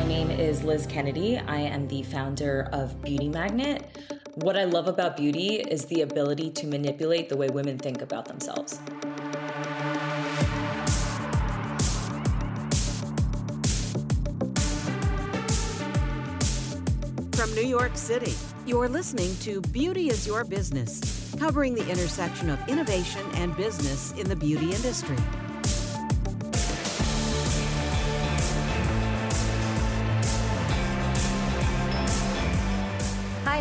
My name is Liz Kennedy. I am the founder of Beauty Magnet. What I love about beauty is the ability to manipulate the way women think about themselves. From New York City, you're listening to Beauty is Your Business, covering the intersection of innovation and business in the beauty industry.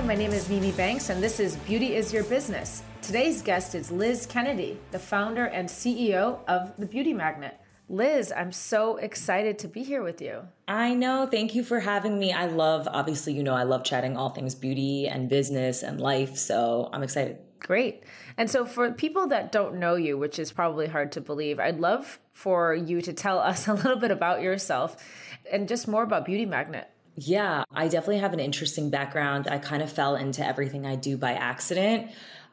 My name is Mimi Banks, and this is Beauty is Your Business. Today's guest is Liz Kennedy, the founder and CEO of The Beauty Magnet. Liz, I'm so excited to be here with you. I know. Thank you for having me. I love, obviously, you know, I love chatting all things beauty and business and life. So I'm excited. Great. And so, for people that don't know you, which is probably hard to believe, I'd love for you to tell us a little bit about yourself and just more about Beauty Magnet. Yeah, I definitely have an interesting background. I kind of fell into everything I do by accident.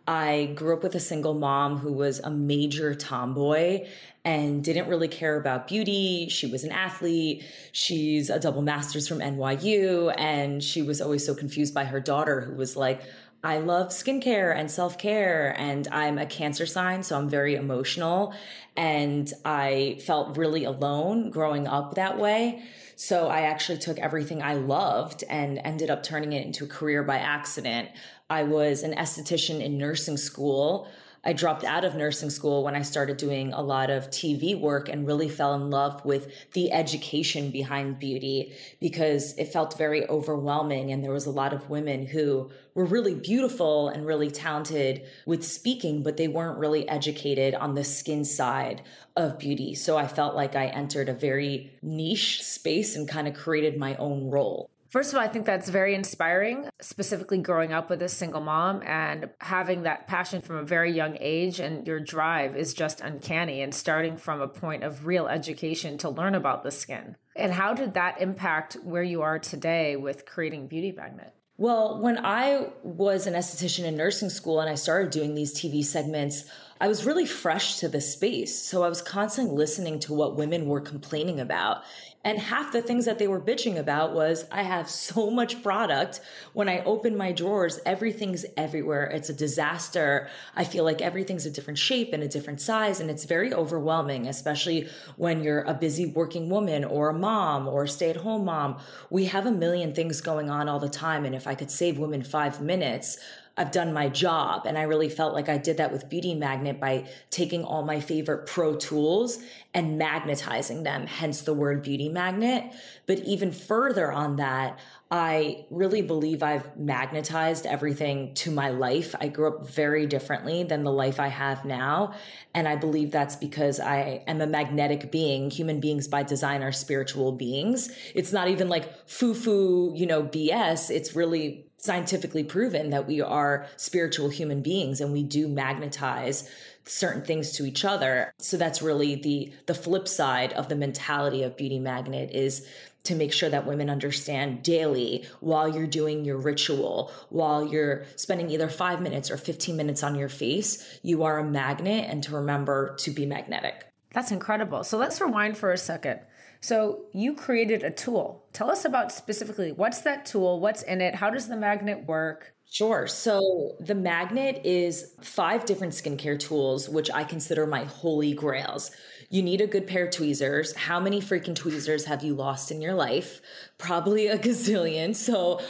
I grew up with a single mom who was a major tomboy and didn't really care about beauty. She was an athlete. She's a double master's from NYU. And she was always so confused by her daughter who was like, I love skincare and self care, and I'm a cancer sign, so I'm very emotional. And I felt really alone growing up that way. So I actually took everything I loved and ended up turning it into a career by accident. I was an esthetician in nursing school. I dropped out of nursing school when I started doing a lot of TV work and really fell in love with the education behind beauty because it felt very overwhelming. And there was a lot of women who were really beautiful and really talented with speaking, but they weren't really educated on the skin side of beauty. So I felt like I entered a very niche space and kind of created my own role. First of all, I think that's very inspiring, specifically growing up with a single mom and having that passion from a very young age. And your drive is just uncanny and starting from a point of real education to learn about the skin. And how did that impact where you are today with creating Beauty Magnet? Well, when I was an esthetician in nursing school and I started doing these TV segments, I was really fresh to the space. So I was constantly listening to what women were complaining about. And half the things that they were bitching about was I have so much product. When I open my drawers, everything's everywhere. It's a disaster. I feel like everything's a different shape and a different size. And it's very overwhelming, especially when you're a busy working woman or a mom or a stay at home mom. We have a million things going on all the time. And if I could save women five minutes, I've done my job. And I really felt like I did that with Beauty Magnet by taking all my favorite pro tools and magnetizing them, hence the word beauty magnet. But even further on that, I really believe I've magnetized everything to my life. I grew up very differently than the life I have now. And I believe that's because I am a magnetic being. Human beings by design are spiritual beings. It's not even like foo foo, you know, BS. It's really scientifically proven that we are spiritual human beings and we do magnetize certain things to each other. So that's really the the flip side of the mentality of beauty magnet is to make sure that women understand daily while you're doing your ritual, while you're spending either 5 minutes or 15 minutes on your face, you are a magnet and to remember to be magnetic. That's incredible. So let's rewind for a second. So you created a tool. Tell us about specifically what's that tool, what's in it, how does the magnet work? Sure. So the magnet is five different skincare tools, which I consider my holy grails. You need a good pair of tweezers. How many freaking tweezers have you lost in your life? Probably a gazillion. So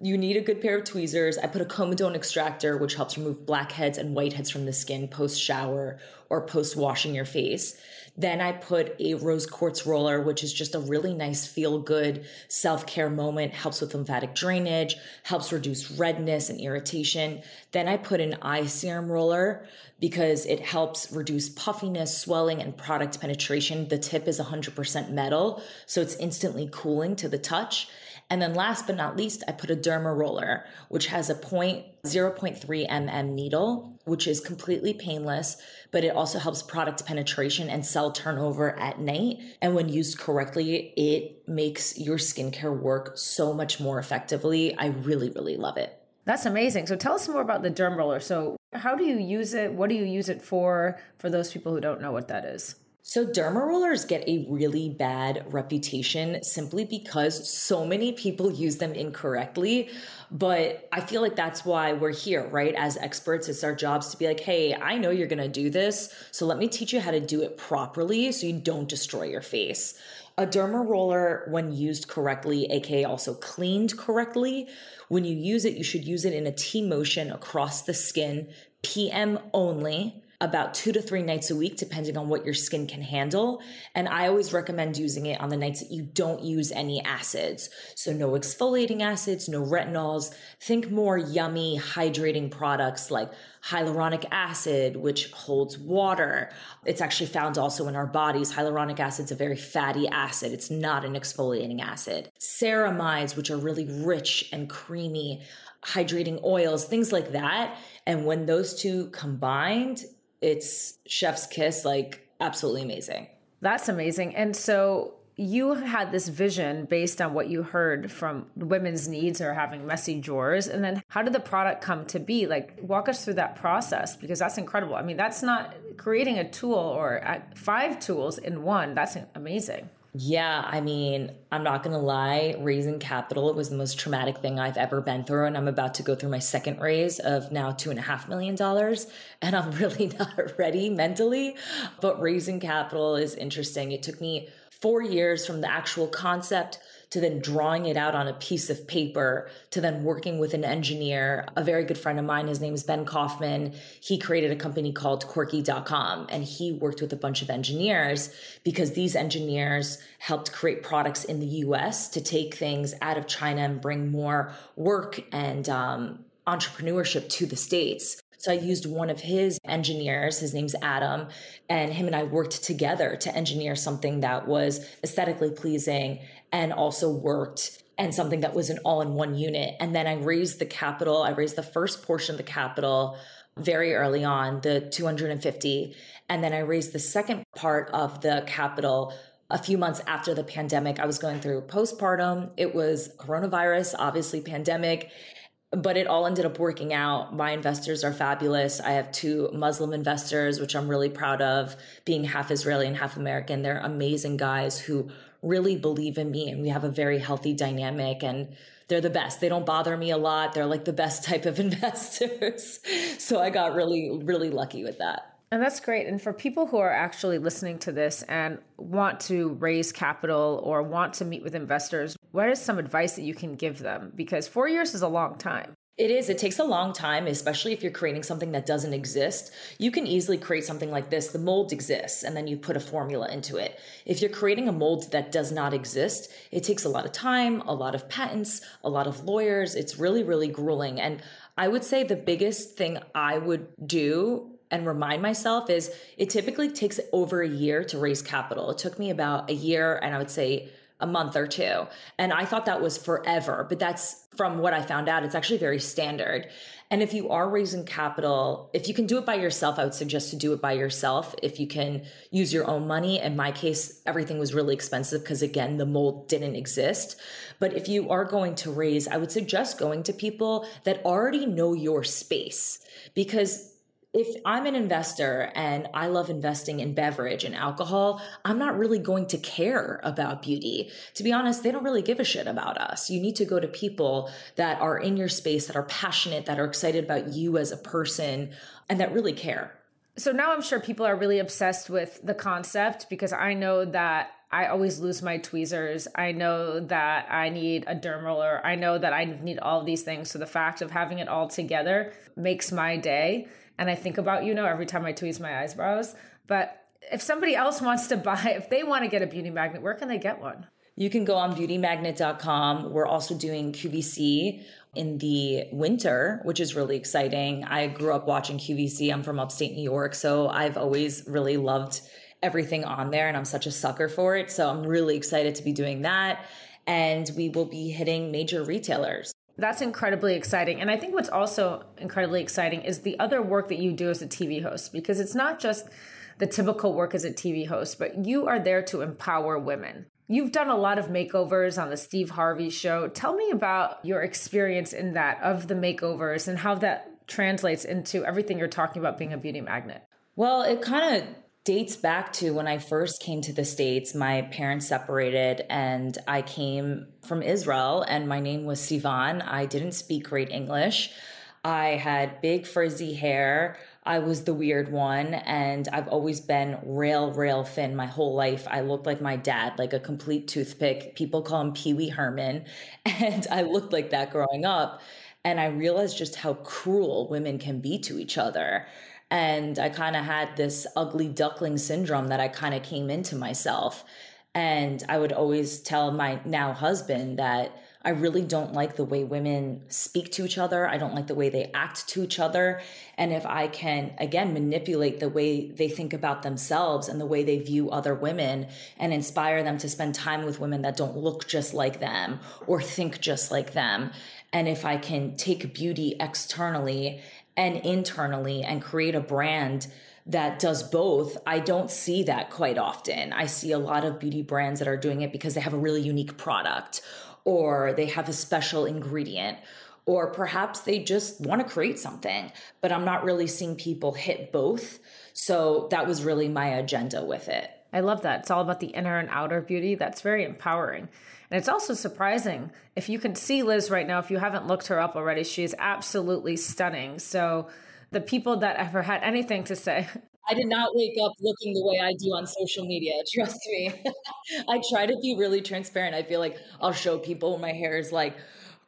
you need a good pair of tweezers. I put a comedone extractor, which helps remove blackheads and whiteheads from the skin post shower or post washing your face. Then I put a rose quartz roller, which is just a really nice feel good self care moment, helps with lymphatic drainage, helps reduce redness and irritation. Then I put an eye serum roller because it helps reduce puffiness, swelling, and product penetration. The tip is 100% metal, so it's instantly cooling to the touch. And then last but not least, I put a derma roller, which has a point 0.3 mm needle, which is completely painless, but it also helps product penetration and cell turnover at night. And when used correctly, it makes your skincare work so much more effectively. I really, really love it. That's amazing. So tell us more about the derm roller. So how do you use it? What do you use it for? For those people who don't know what that is. So, derma rollers get a really bad reputation simply because so many people use them incorrectly. But I feel like that's why we're here, right? As experts, it's our jobs to be like, hey, I know you're gonna do this. So, let me teach you how to do it properly so you don't destroy your face. A derma roller, when used correctly, aka also cleaned correctly, when you use it, you should use it in a T motion across the skin, PM only about two to three nights a week, depending on what your skin can handle. And I always recommend using it on the nights that you don't use any acids. So, no exfoliating acids, no retinols. Think more yummy, hydrating products like hyaluronic acid, which holds water. It's actually found also in our bodies. Hyaluronic acid is a very fatty acid, it's not an exfoliating acid. Ceramides, which are really rich and creamy hydrating oils, things like that. And when those two combined, it's chef's kiss, like absolutely amazing. That's amazing. And so you had this vision based on what you heard from women's needs or having messy drawers. And then how did the product come to be? Like, walk us through that process because that's incredible. I mean, that's not creating a tool or uh, five tools in one. That's amazing. Yeah, I mean, I'm not going to lie. Raising capital it was the most traumatic thing I've ever been through. And I'm about to go through my second raise of now two and a half million dollars. And I'm really not ready mentally. But raising capital is interesting. It took me four years from the actual concept to then drawing it out on a piece of paper to then working with an engineer. A very good friend of mine, his name is Ben Kaufman. He created a company called Quirky.com and he worked with a bunch of engineers because these engineers helped create products in the US to take things out of China and bring more work and um, entrepreneurship to the States. So I used one of his engineers, his name's Adam, and him and I worked together to engineer something that was aesthetically pleasing and also worked and something that was an all in one unit. And then I raised the capital, I raised the first portion of the capital very early on, the 250. And then I raised the second part of the capital a few months after the pandemic. I was going through postpartum. It was coronavirus, obviously pandemic but it all ended up working out. My investors are fabulous. I have two Muslim investors, which I'm really proud of, being half Israeli and half American. They're amazing guys who really believe in me, and we have a very healthy dynamic. And they're the best. They don't bother me a lot. They're like the best type of investors. so I got really, really lucky with that. And that's great. And for people who are actually listening to this and want to raise capital or want to meet with investors, what is some advice that you can give them? Because four years is a long time. It is. It takes a long time, especially if you're creating something that doesn't exist. You can easily create something like this. The mold exists, and then you put a formula into it. If you're creating a mold that does not exist, it takes a lot of time, a lot of patents, a lot of lawyers. It's really, really grueling. And I would say the biggest thing I would do and remind myself is it typically takes over a year to raise capital. It took me about a year and I would say a month or two. And I thought that was forever, but that's from what I found out, it's actually very standard. And if you are raising capital, if you can do it by yourself, I would suggest to do it by yourself. If you can use your own money, in my case, everything was really expensive because again, the mold didn't exist. But if you are going to raise, I would suggest going to people that already know your space because if I'm an investor and I love investing in beverage and alcohol, I'm not really going to care about beauty. To be honest, they don't really give a shit about us. You need to go to people that are in your space, that are passionate, that are excited about you as a person, and that really care. So now I'm sure people are really obsessed with the concept because I know that I always lose my tweezers. I know that I need a derm roller. I know that I need all of these things. So the fact of having it all together makes my day and I think about you know every time I tweeze my eyebrows. But if somebody else wants to buy, if they want to get a beauty magnet, where can they get one? You can go on beautymagnet.com. We're also doing QVC in the winter, which is really exciting. I grew up watching QVC. I'm from upstate New York, so I've always really loved everything on there and I'm such a sucker for it. So I'm really excited to be doing that. And we will be hitting major retailers. That's incredibly exciting. And I think what's also incredibly exciting is the other work that you do as a TV host, because it's not just the typical work as a TV host, but you are there to empower women. You've done a lot of makeovers on the Steve Harvey show. Tell me about your experience in that, of the makeovers, and how that translates into everything you're talking about being a beauty magnet. Well, it kind of dates back to when I first came to the States. My parents separated and I came from Israel and my name was Sivan. I didn't speak great English. I had big frizzy hair. I was the weird one and I've always been rail, rail thin my whole life. I looked like my dad, like a complete toothpick. People call him Pee Wee Herman. And I looked like that growing up. And I realized just how cruel women can be to each other. And I kind of had this ugly duckling syndrome that I kind of came into myself. And I would always tell my now husband that I really don't like the way women speak to each other. I don't like the way they act to each other. And if I can, again, manipulate the way they think about themselves and the way they view other women and inspire them to spend time with women that don't look just like them or think just like them. And if I can take beauty externally and internally and create a brand that does both, I don't see that quite often. I see a lot of beauty brands that are doing it because they have a really unique product or they have a special ingredient or perhaps they just want to create something, but I'm not really seeing people hit both. So that was really my agenda with it. I love that. It's all about the inner and outer beauty. That's very empowering. And it's also surprising. If you can see Liz right now, if you haven't looked her up already, she is absolutely stunning. So the people that ever had anything to say I did not wake up looking the way I do on social media. Trust me. I try to be really transparent. I feel like I'll show people when my hair is like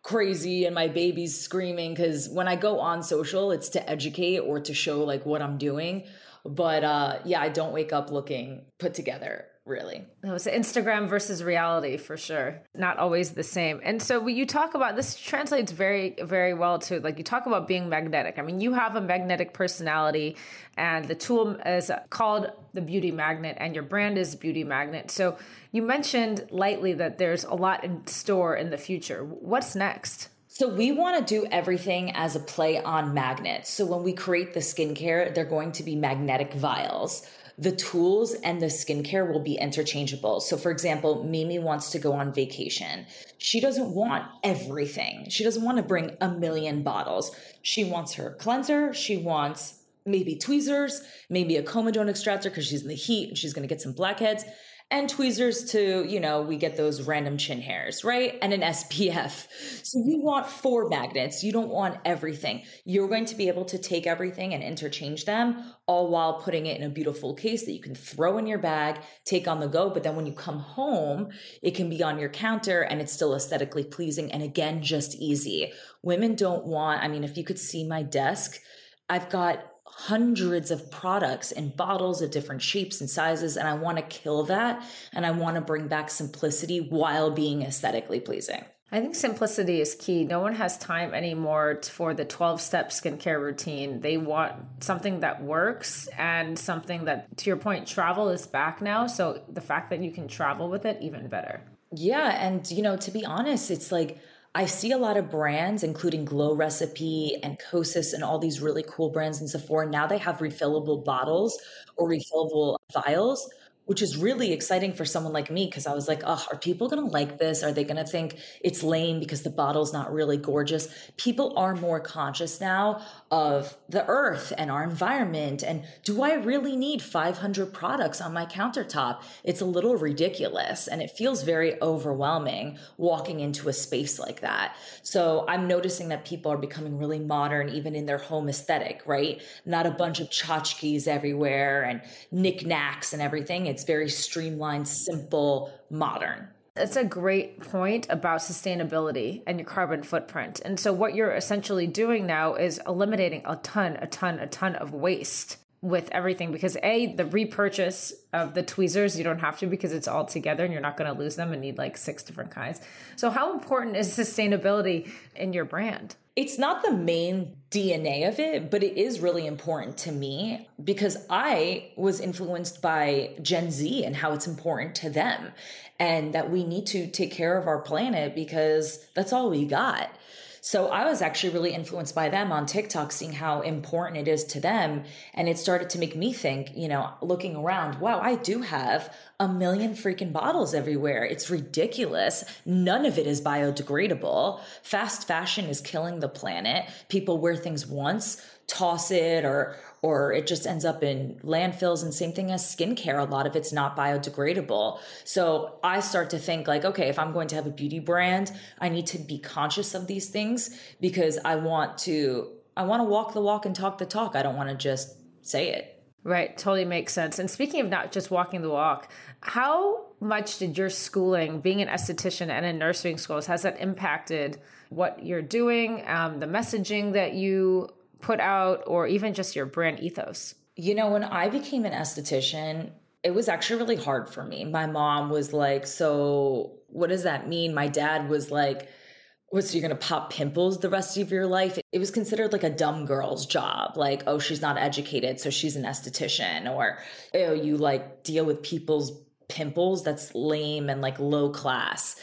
crazy and my baby's screaming because when I go on social, it's to educate or to show like what I'm doing. But uh, yeah, I don't wake up looking put together really. It was Instagram versus reality for sure. Not always the same. And so you talk about this translates very, very well to like you talk about being magnetic. I mean, you have a magnetic personality and the tool is called the beauty magnet and your brand is beauty magnet. So you mentioned lightly that there's a lot in store in the future. What's next? So we want to do everything as a play on magnets. So when we create the skincare, they're going to be magnetic vials the tools and the skincare will be interchangeable. So, for example, Mimi wants to go on vacation. She doesn't want everything. She doesn't want to bring a million bottles. She wants her cleanser. She wants maybe tweezers, maybe a comedone extractor because she's in the heat and she's going to get some blackheads and tweezers to, you know, we get those random chin hairs, right? And an SPF. So you want four magnets. You don't want everything. You're going to be able to take everything and interchange them all while putting it in a beautiful case that you can throw in your bag, take on the go. But then when you come home, it can be on your counter and it's still aesthetically pleasing. And again, just easy. Women don't want, I mean, if you could see my desk, I've got hundreds of products in bottles of different shapes and sizes. And I want to kill that. And I want to bring back simplicity while being aesthetically pleasing. I think simplicity is key. No one has time anymore for the 12 step skincare routine. They want something that works and something that, to your point, travel is back now. So the fact that you can travel with it, even better. Yeah. And, you know, to be honest, it's like, I see a lot of brands, including Glow Recipe and Kosas and all these really cool brands in Sephora. Now they have refillable bottles or refillable vials which is really exciting for someone like me because I was like, oh, are people going to like this? Are they going to think it's lame because the bottle's not really gorgeous? People are more conscious now of the earth and our environment. And do I really need 500 products on my countertop? It's a little ridiculous and it feels very overwhelming walking into a space like that. So I'm noticing that people are becoming really modern, even in their home aesthetic, right? Not a bunch of tchotchkes everywhere and knickknacks and everything it's very streamlined, simple, modern. It's a great point about sustainability and your carbon footprint. And so, what you're essentially doing now is eliminating a ton, a ton, a ton of waste with everything because a the repurchase of the tweezers you don't have to because it's all together and you're not going to lose them and need like six different kinds so how important is sustainability in your brand it's not the main DNA of it, but it is really important to me because I was influenced by Gen Z and how it's important to them and that we need to take care of our planet because that's all we got. So I was actually really influenced by them on TikTok, seeing how important it is to them. And it started to make me think, you know, looking around, wow, I do have a million freaking bottles everywhere. It's ridiculous. None of it is biodegradable. Fast fashion is killing the planet. People wear things once, toss it or or it just ends up in landfills and same thing as skincare a lot of it's not biodegradable. So i start to think like okay if i'm going to have a beauty brand i need to be conscious of these things because i want to i want to walk the walk and talk the talk. I don't want to just say it. Right, totally makes sense. And speaking of not just walking the walk, how much did your schooling, being an esthetician and in nursing schools, has that impacted what you're doing, um, the messaging that you put out, or even just your brand ethos? You know, when I became an esthetician, it was actually really hard for me. My mom was like, So, what does that mean? My dad was like, was you're going to pop pimples the rest of your life it was considered like a dumb girl's job like oh she's not educated so she's an esthetician or oh you like deal with people's pimples that's lame and like low class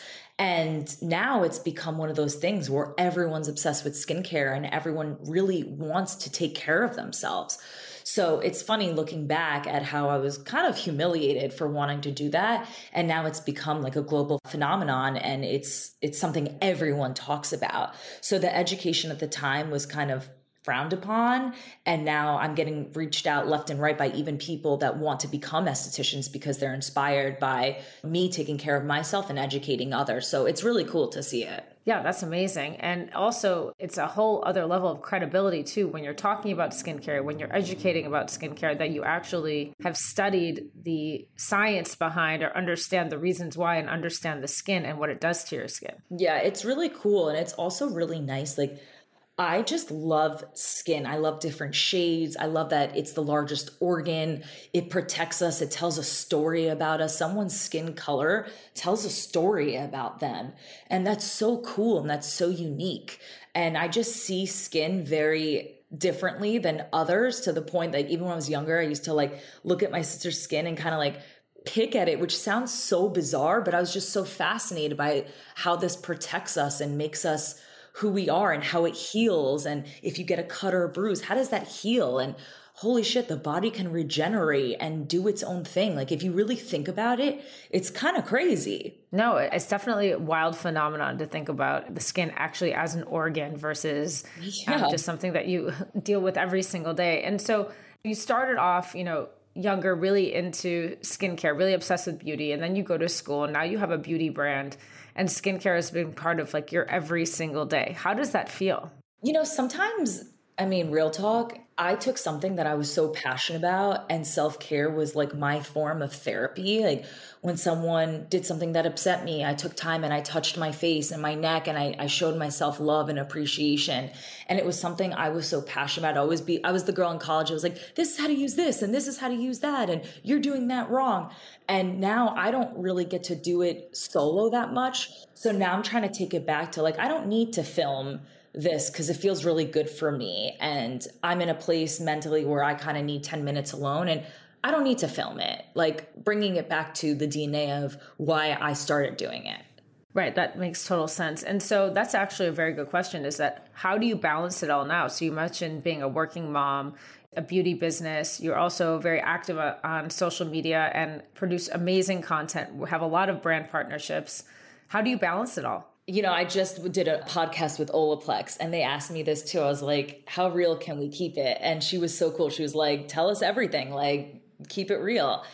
and now it's become one of those things where everyone's obsessed with skincare and everyone really wants to take care of themselves so it's funny looking back at how I was kind of humiliated for wanting to do that. And now it's become like a global phenomenon and it's, it's something everyone talks about. So the education at the time was kind of frowned upon. And now I'm getting reached out left and right by even people that want to become estheticians because they're inspired by me taking care of myself and educating others. So it's really cool to see it. Yeah, that's amazing. And also, it's a whole other level of credibility, too, when you're talking about skincare, when you're educating about skincare, that you actually have studied the science behind or understand the reasons why and understand the skin and what it does to your skin. Yeah, it's really cool. And it's also really nice. Like, I just love skin. I love different shades. I love that it's the largest organ. It protects us. It tells a story about us. Someone's skin color tells a story about them. And that's so cool and that's so unique. And I just see skin very differently than others to the point that even when I was younger, I used to like look at my sister's skin and kind of like pick at it, which sounds so bizarre, but I was just so fascinated by how this protects us and makes us who we are and how it heals. And if you get a cut or a bruise, how does that heal? And holy shit, the body can regenerate and do its own thing. Like if you really think about it, it's kind of crazy. No, it's definitely a wild phenomenon to think about the skin actually as an organ versus um, yeah. um, just something that you deal with every single day. And so you started off, you know, younger, really into skincare, really obsessed with beauty, and then you go to school and now you have a beauty brand and skincare has been part of like your every single day. How does that feel? You know, sometimes, I mean, real talk, I took something that I was so passionate about, and self care was like my form of therapy. Like when someone did something that upset me, I took time and I touched my face and my neck and I, I showed myself love and appreciation. And it was something I was so passionate about. I always be, I was the girl in college. I was like, this is how to use this and this is how to use that. And you're doing that wrong. And now I don't really get to do it solo that much. So now I'm trying to take it back to like, I don't need to film this because it feels really good for me. And I'm in a place mentally where I kind of need 10 minutes alone and I don't need to film it. Like bringing it back to the DNA of why I started doing it. Right, that makes total sense. And so that's actually a very good question is that how do you balance it all now? So you mentioned being a working mom, a beauty business. You're also very active on social media and produce amazing content. We have a lot of brand partnerships. How do you balance it all? You know, I just did a podcast with Olaplex and they asked me this too. I was like, how real can we keep it? And she was so cool. She was like, tell us everything, like, keep it real.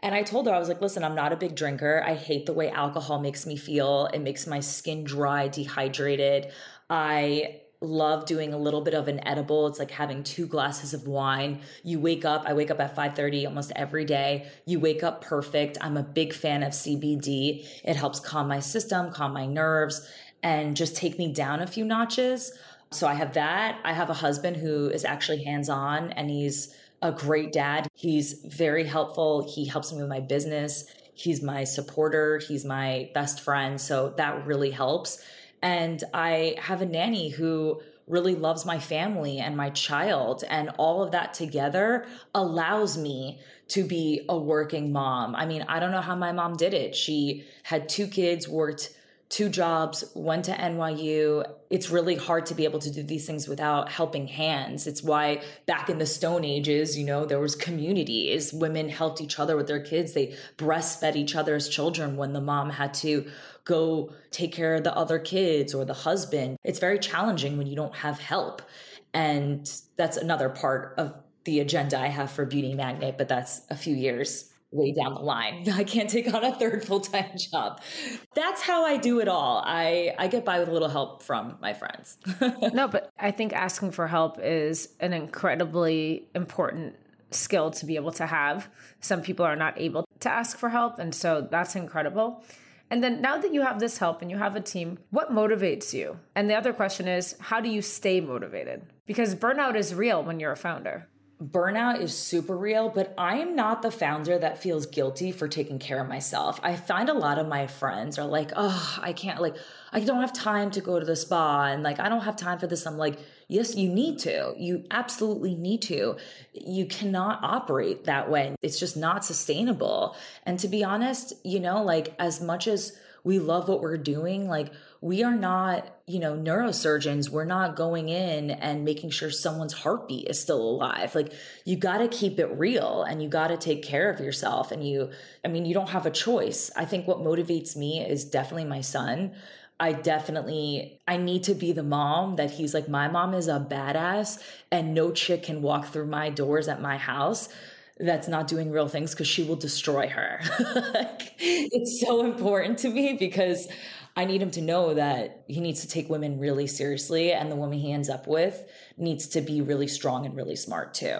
And I told her, I was like, listen, I'm not a big drinker. I hate the way alcohol makes me feel. It makes my skin dry, dehydrated. I love doing a little bit of an edible. It's like having two glasses of wine. You wake up, I wake up at 5:30 almost every day. You wake up perfect. I'm a big fan of CBD. It helps calm my system, calm my nerves and just take me down a few notches. So I have that. I have a husband who is actually hands-on and he's a great dad. He's very helpful. He helps me with my business. He's my supporter. He's my best friend. So that really helps. And I have a nanny who really loves my family and my child. And all of that together allows me to be a working mom. I mean, I don't know how my mom did it. She had two kids, worked two jobs, went to NYU. It's really hard to be able to do these things without helping hands. It's why back in the Stone Ages, you know, there was communities. Women helped each other with their kids. They breastfed each other's children when the mom had to go take care of the other kids or the husband. It's very challenging when you don't have help. And that's another part of the agenda I have for Beauty Magnet, but that's a few years way down the line. I can't take on a third full-time job. That's how I do it all. I I get by with a little help from my friends. no, but I think asking for help is an incredibly important skill to be able to have. Some people are not able to ask for help, and so that's incredible. And then now that you have this help and you have a team, what motivates you? And the other question is, how do you stay motivated? Because burnout is real when you're a founder burnout is super real, but I am not the founder that feels guilty for taking care of myself. I find a lot of my friends are like, oh, I can't, like, I don't have time to go to the spa and like, I don't have time for this. I'm like, yes, you need to. You absolutely need to. You cannot operate that way. It's just not sustainable. And to be honest, you know, like, as much as we love what we're doing, like, we are not, you know, neurosurgeons. We're not going in and making sure someone's heartbeat is still alive. Like you got to keep it real and you got to take care of yourself. And you, I mean, you don't have a choice. I think what motivates me is definitely my son. I definitely I need to be the mom that he's like my mom is a badass and no chick can walk through my doors at my house that's not doing real things because she will destroy her. it's so important to me because I need him to know that he needs to take women really seriously and the woman he ends up with needs to be really strong and really smart too.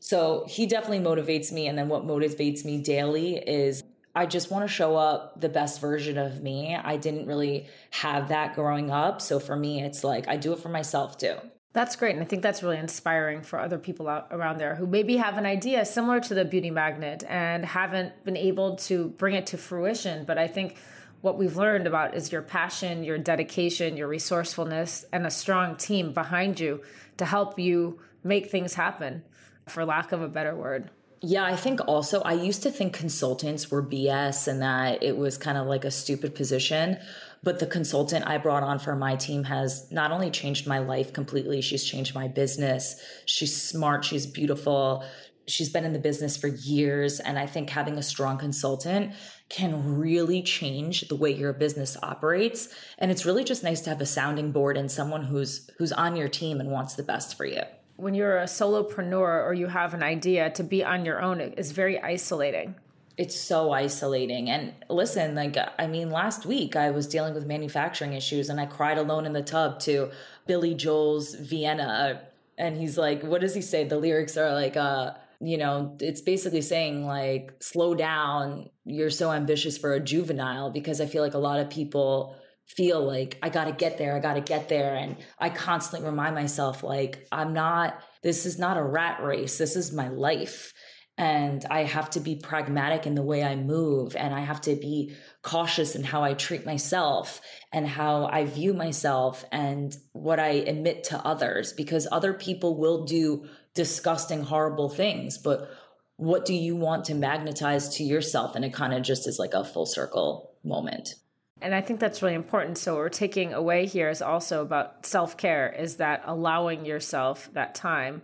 So he definitely motivates me. And then what motivates me daily is I just want to show up the best version of me. I didn't really have that growing up. So for me, it's like I do it for myself too. That's great. And I think that's really inspiring for other people out around there who maybe have an idea similar to the beauty magnet and haven't been able to bring it to fruition. But I think what we've learned about is your passion, your dedication, your resourcefulness, and a strong team behind you to help you make things happen, for lack of a better word. Yeah, I think also I used to think consultants were BS and that it was kind of like a stupid position. But the consultant I brought on for my team has not only changed my life completely, she's changed my business. She's smart, she's beautiful, she's been in the business for years. And I think having a strong consultant can really change the way your business operates. And it's really just nice to have a sounding board and someone who's who's on your team and wants the best for you. When you're a solopreneur or you have an idea to be on your own is very isolating. It's so isolating. And listen, like I mean last week I was dealing with manufacturing issues and I cried alone in the tub to Billy Joel's Vienna and he's like what does he say? The lyrics are like uh you know, it's basically saying like, slow down. You're so ambitious for a juvenile because I feel like a lot of people feel like I got to get there. I got to get there. And I constantly remind myself, like, I'm not, this is not a rat race. This is my life. And I have to be pragmatic in the way I move. And I have to be cautious in how I treat myself and how I view myself and what I admit to others because other people will do disgusting, horrible things. But what do you want to magnetize to yourself? And it kind of just is like a full circle moment. And I think that's really important. So, what we're taking away here is also about self care, is that allowing yourself that time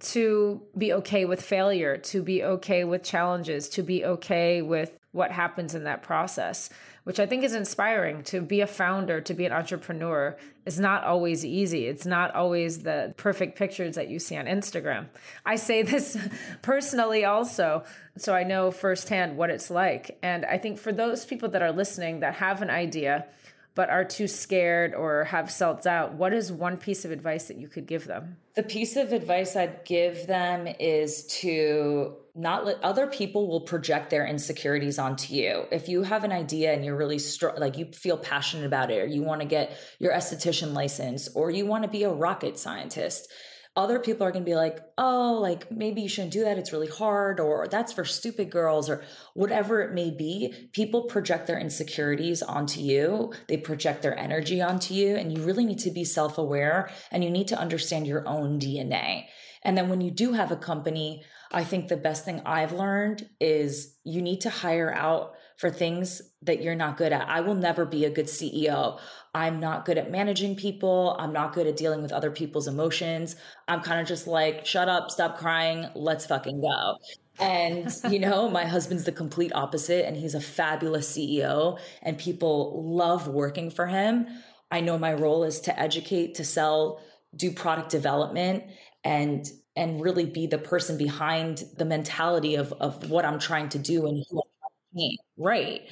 to be okay with failure, to be okay with challenges, to be okay with what happens in that process which I think is inspiring to be a founder, to be an entrepreneur is not always easy. It's not always the perfect pictures that you see on Instagram. I say this personally also, so I know firsthand what it's like. And I think for those people that are listening that have an idea, but are too scared or have self doubt, what is one piece of advice that you could give them? The piece of advice I'd give them is to not let other people will project their insecurities onto you. If you have an idea and you're really str- like you feel passionate about it, or you want to get your esthetician license, or you want to be a rocket scientist, other people are going to be like, oh, like maybe you shouldn't do that. It's really hard, or that's for stupid girls, or whatever it may be. People project their insecurities onto you, they project their energy onto you, and you really need to be self aware and you need to understand your own DNA. And then when you do have a company, I think the best thing I've learned is you need to hire out for things that you're not good at. I will never be a good CEO. I'm not good at managing people. I'm not good at dealing with other people's emotions. I'm kind of just like, shut up, stop crying, let's fucking go. And, you know, my husband's the complete opposite, and he's a fabulous CEO, and people love working for him. I know my role is to educate, to sell, do product development, and and really be the person behind the mentality of of what I'm trying to do and who I'm trying to be. Right.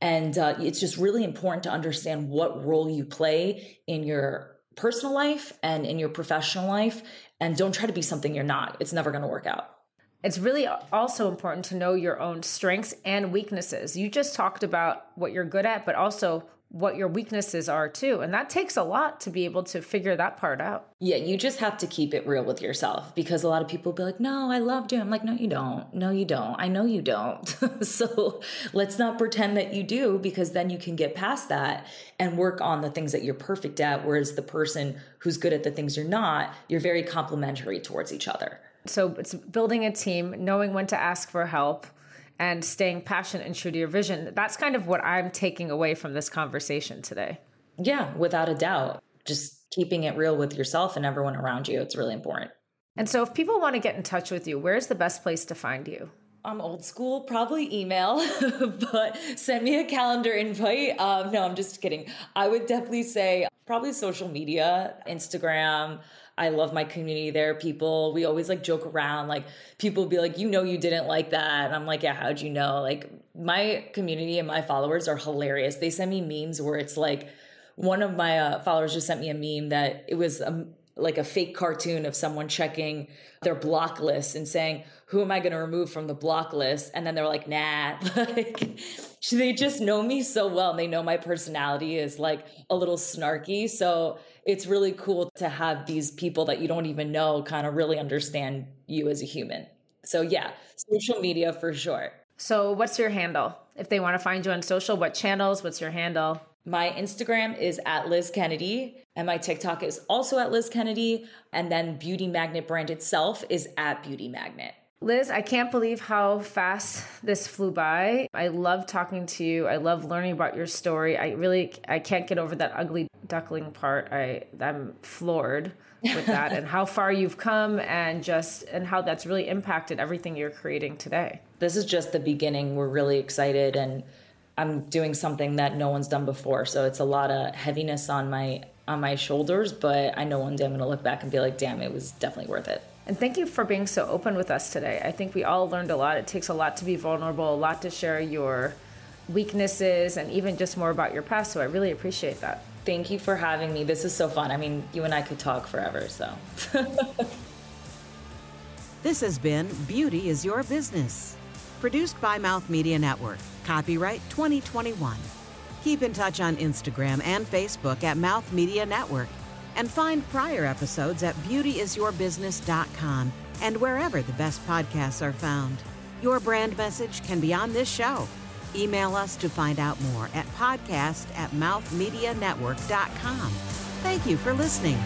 And uh, it's just really important to understand what role you play in your personal life and in your professional life. And don't try to be something you're not. It's never going to work out. It's really also important to know your own strengths and weaknesses. You just talked about what you're good at, but also what your weaknesses are too. And that takes a lot to be able to figure that part out. Yeah, you just have to keep it real with yourself because a lot of people be like, no, I love you. I'm like, no, you don't. No, you don't. I know you don't. so let's not pretend that you do because then you can get past that and work on the things that you're perfect at. Whereas the person who's good at the things you're not, you're very complementary towards each other. So it's building a team, knowing when to ask for help, and staying passionate and true to your vision. That's kind of what I'm taking away from this conversation today. Yeah, without a doubt. Just keeping it real with yourself and everyone around you. It's really important. And so, if people want to get in touch with you, where's the best place to find you? I'm old school, probably email, but send me a calendar invite. Um, no, I'm just kidding. I would definitely say probably social media, Instagram, I love my community there. People, we always like joke around. Like people be like, you know, you didn't like that. And I'm like, yeah, how'd you know? Like my community and my followers are hilarious. They send me memes where it's like, one of my uh, followers just sent me a meme that it was a, like a fake cartoon of someone checking their block list and saying, who am I going to remove from the block list? And then they're like, nah, like they just know me so well. And they know my personality is like a little snarky. So it's really cool to have these people that you don't even know kind of really understand you as a human. So yeah, social media for sure. So what's your handle? If they want to find you on social, what channels? What's your handle? My Instagram is at Liz Kennedy, and my TikTok is also at Liz Kennedy. And then Beauty Magnet brand itself is at Beauty Magnet. Liz, I can't believe how fast this flew by. I love talking to you. I love learning about your story. I really I can't get over that ugly duckling part. I I'm floored with that and how far you've come and just and how that's really impacted everything you're creating today. This is just the beginning. We're really excited and I'm doing something that no one's done before. So it's a lot of heaviness on my on my shoulders, but I know one day I'm going to look back and be like, "Damn, it was definitely worth it." And thank you for being so open with us today. I think we all learned a lot. It takes a lot to be vulnerable, a lot to share your weaknesses, and even just more about your past. So I really appreciate that. Thank you for having me. This is so fun. I mean, you and I could talk forever, so. this has been Beauty is Your Business, produced by Mouth Media Network. Copyright 2021. Keep in touch on Instagram and Facebook at Mouth Media Network and find prior episodes at beautyisyourbusiness.com and wherever the best podcasts are found. Your brand message can be on this show. Email us to find out more at podcast at mouthmedianetwork.com. Thank you for listening.